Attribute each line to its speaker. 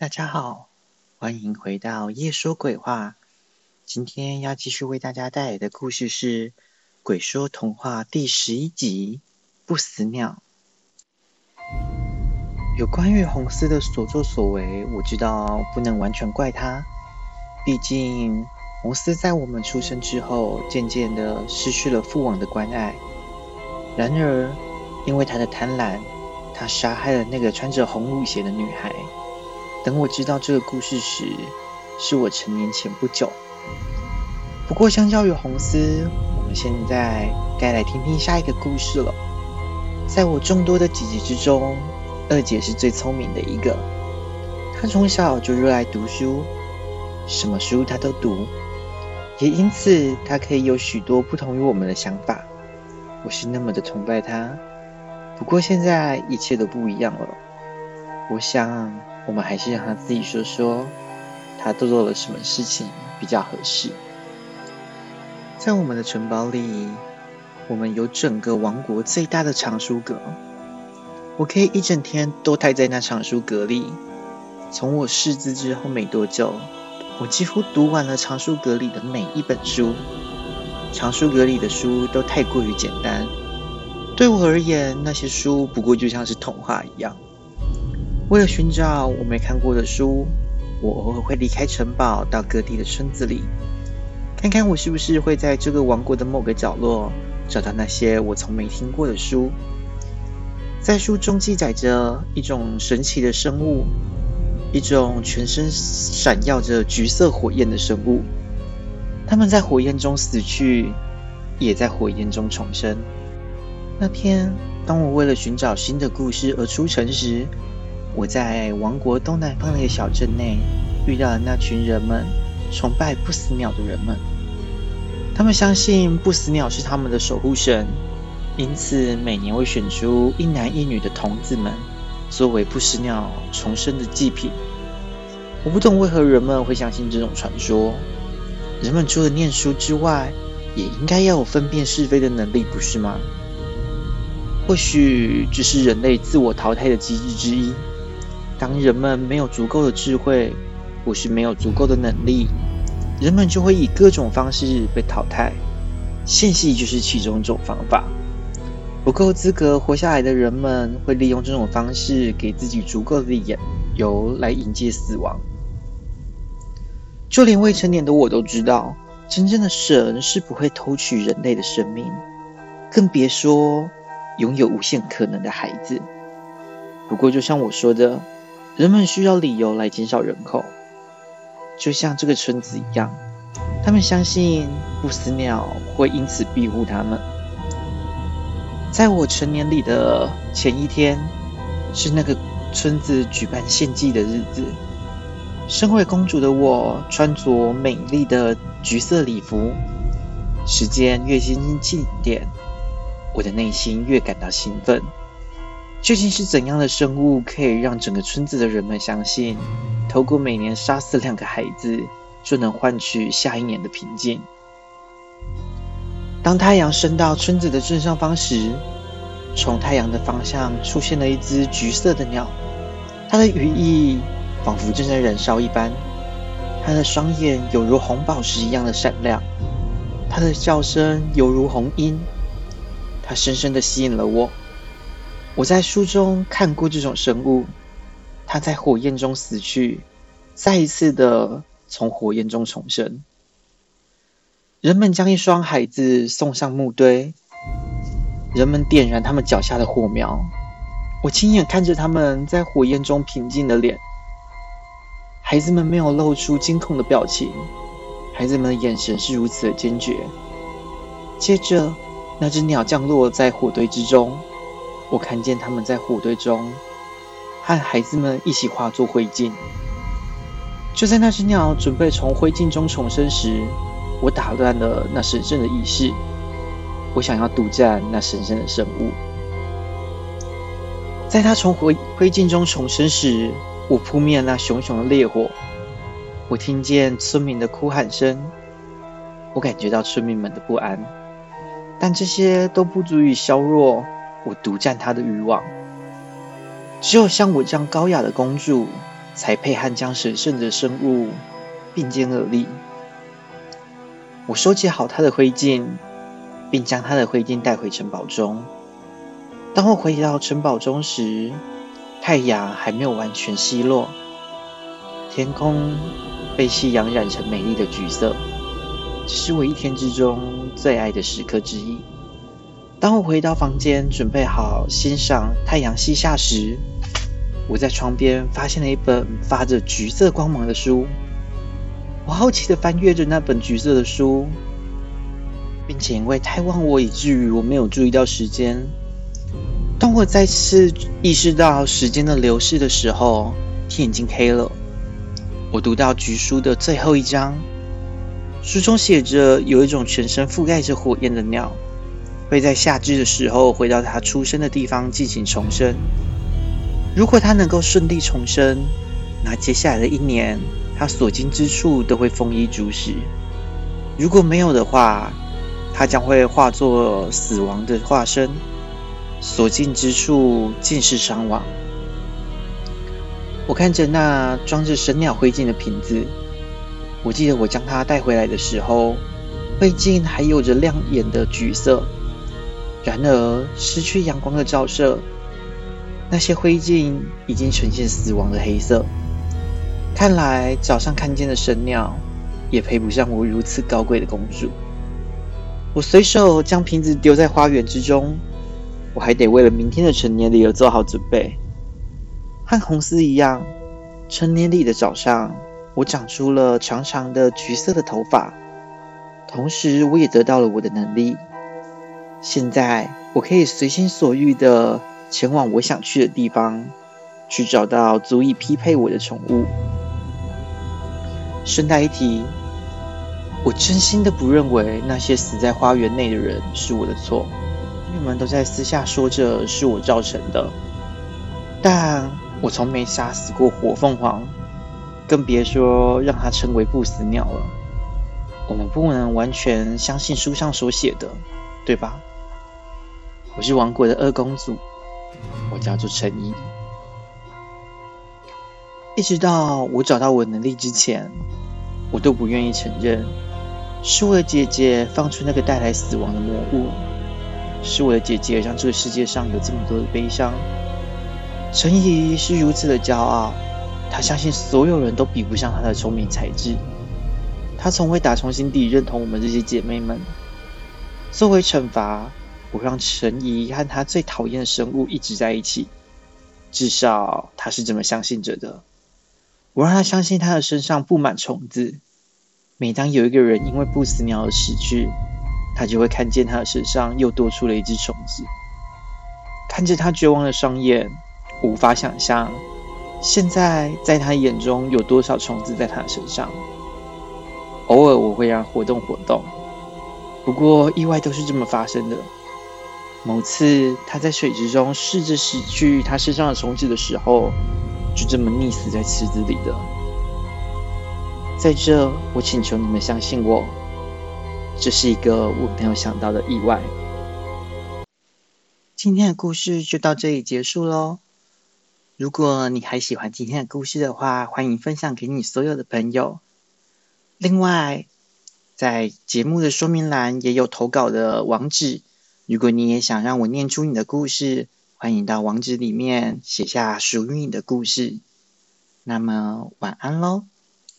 Speaker 1: 大家好，欢迎回到夜说鬼话。今天要继续为大家带来的故事是《鬼说童话》第十一集《不死鸟》。有关于红丝的所作所为，我知道不能完全怪他，毕竟红丝在我们出生之后，渐渐的失去了父王的关爱。然而，因为他的贪婪，他杀害了那个穿着红舞鞋的女孩。等我知道这个故事时，是我成年前不久。不过，相较于红丝，我们现在该来听听下一个故事了。在我众多的姐姐之中，二姐是最聪明的一个。她从小就热爱读书，什么书她都读，也因此她可以有许多不同于我们的想法。我是那么的崇拜她。不过现在一切都不一样了。我想，我们还是让他自己说说，他都做了什么事情比较合适。在我们的城堡里，我们有整个王国最大的藏书阁。我可以一整天都待在那藏书阁里。从我识字之后没多久，我几乎读完了藏书阁里的每一本书。藏书阁里的书都太过于简单，对我而言，那些书不过就像是童话一样。为了寻找我没看过的书，我偶尔会离开城堡，到各地的村子里。看看我是不是会在这个王国的某个角落找到那些我从没听过的书。在书中记载着一种神奇的生物，一种全身闪耀着橘色火焰的生物。他们在火焰中死去，也在火焰中重生。那天，当我为了寻找新的故事而出城时，我在王国东南方的一个小镇内遇到了那群人们。崇拜不死鸟的人们，他们相信不死鸟是他们的守护神，因此每年会选出一男一女的童子们作为不死鸟重生的祭品。我不懂为何人们会相信这种传说。人们除了念书之外，也应该要有分辨是非的能力，不是吗？或许这是人类自我淘汰的机制之一。当人们没有足够的智慧。或是没有足够的能力，人们就会以各种方式被淘汰。献祭就是其中一种方法。不够资格活下来的人们会利用这种方式，给自己足够的理由来迎接死亡。就连未成年的我都知道，真正的神是不会偷取人类的生命，更别说拥有无限可能的孩子。不过，就像我说的，人们需要理由来减少人口。就像这个村子一样，他们相信不死鸟会因此庇护他们。在我成年礼的前一天，是那个村子举办献祭的日子。身为公主的我，穿着美丽的橘色礼服。时间越接近祭典，我的内心越感到兴奋。究竟是怎样的生物，可以让整个村子的人们相信？透过每年杀死两个孩子，就能换取下一年的平静。当太阳升到村子的正上方时，从太阳的方向出现了一只橘色的鸟，它的羽翼仿佛正在燃烧一般，它的双眼犹如红宝石一样的闪亮，它的叫声犹如红鹰，它深深的吸引了我。我在书中看过这种生物。他在火焰中死去，再一次的从火焰中重生。人们将一双孩子送上墓堆，人们点燃他们脚下的火苗。我亲眼看着他们在火焰中平静的脸，孩子们没有露出惊恐的表情，孩子们的眼神是如此的坚决。接着，那只鸟降落在火堆之中，我看见他们在火堆中。和孩子们一起化作灰烬。就在那只鸟准备从灰烬中重生时，我打乱了那神圣的仪式。我想要独占那神圣的生物。在它从灰灰烬中重生时，我扑灭了那熊熊的烈火。我听见村民的哭喊声，我感觉到村民们的不安，但这些都不足以削弱我独占它的欲望。只有像我这样高雅的公主，才配和将神圣的生物并肩而立。我收集好他的灰烬，并将他的灰烬带回城堡中。当我回到城堡中时，太阳还没有完全西落，天空被夕阳染成美丽的橘色，这是我一天之中最爱的时刻之一。当我回到房间，准备好欣赏太阳西下时，我在床边发现了一本发着橘色光芒的书。我好奇的翻阅着那本橘色的书，并且因为太忘我，以至于我没有注意到时间。当我再次意识到时间的流逝的时候，天已经黑了。我读到橘书的最后一章，书中写着：有一种全身覆盖着火焰的鸟。会在夏至的时候回到他出生的地方进行重生。如果他能够顺利重生，那接下来的一年，他所经之处都会丰衣足食；如果没有的话，他将会化作死亡的化身，所经之处尽是伤亡。我看着那装着神鸟灰烬的瓶子，我记得我将它带回来的时候，灰烬还有着亮眼的橘色。然而，失去阳光的照射，那些灰烬已经呈现死亡的黑色。看来早上看见的神鸟，也配不上我如此高贵的公主。我随手将瓶子丢在花园之中。我还得为了明天的成年礼而做好准备。和红丝一样，成年礼的早上，我长出了长长的橘色的头发，同时我也得到了我的能力。现在我可以随心所欲的前往我想去的地方，去找到足以匹配我的宠物。顺带一提，我真心的不认为那些死在花园内的人是我的错。你们都在私下说着是我造成的，但我从没杀死过火凤凰，更别说让它成为不死鸟了。我们不能完全相信书上所写的，对吧？我是王国的二公主，我叫做陈怡。一直到我找到我能力之前，我都不愿意承认，是我的姐姐放出那个带来死亡的魔物，是我的姐姐让这个世界上有这么多的悲伤。陈怡是如此的骄傲，她相信所有人都比不上她的聪明才智，她从未打从心底认同我们这些姐妹们。作为惩罚。我让陈怡和他最讨厌的生物一直在一起，至少他是这么相信着的。我让他相信他的身上布满虫子，每当有一个人因为不死鸟而死去，他就会看见他的身上又多出了一只虫子。看着他绝望的双眼，无法想象现在在他眼中有多少虫子在他的身上。偶尔我会让活动活动，不过意外都是这么发生的。某次，他在水池中试着洗去他身上的虫子的时候，就这么溺死在池子里的。在这，我请求你们相信我，这是一个我没有想到的意外。今天的故事就到这里结束喽。如果你还喜欢今天的故事的话，欢迎分享给你所有的朋友。另外，在节目的说明栏也有投稿的网址。如果你也想让我念出你的故事，欢迎到网址里面写下属于你的故事。那么，晚安喽。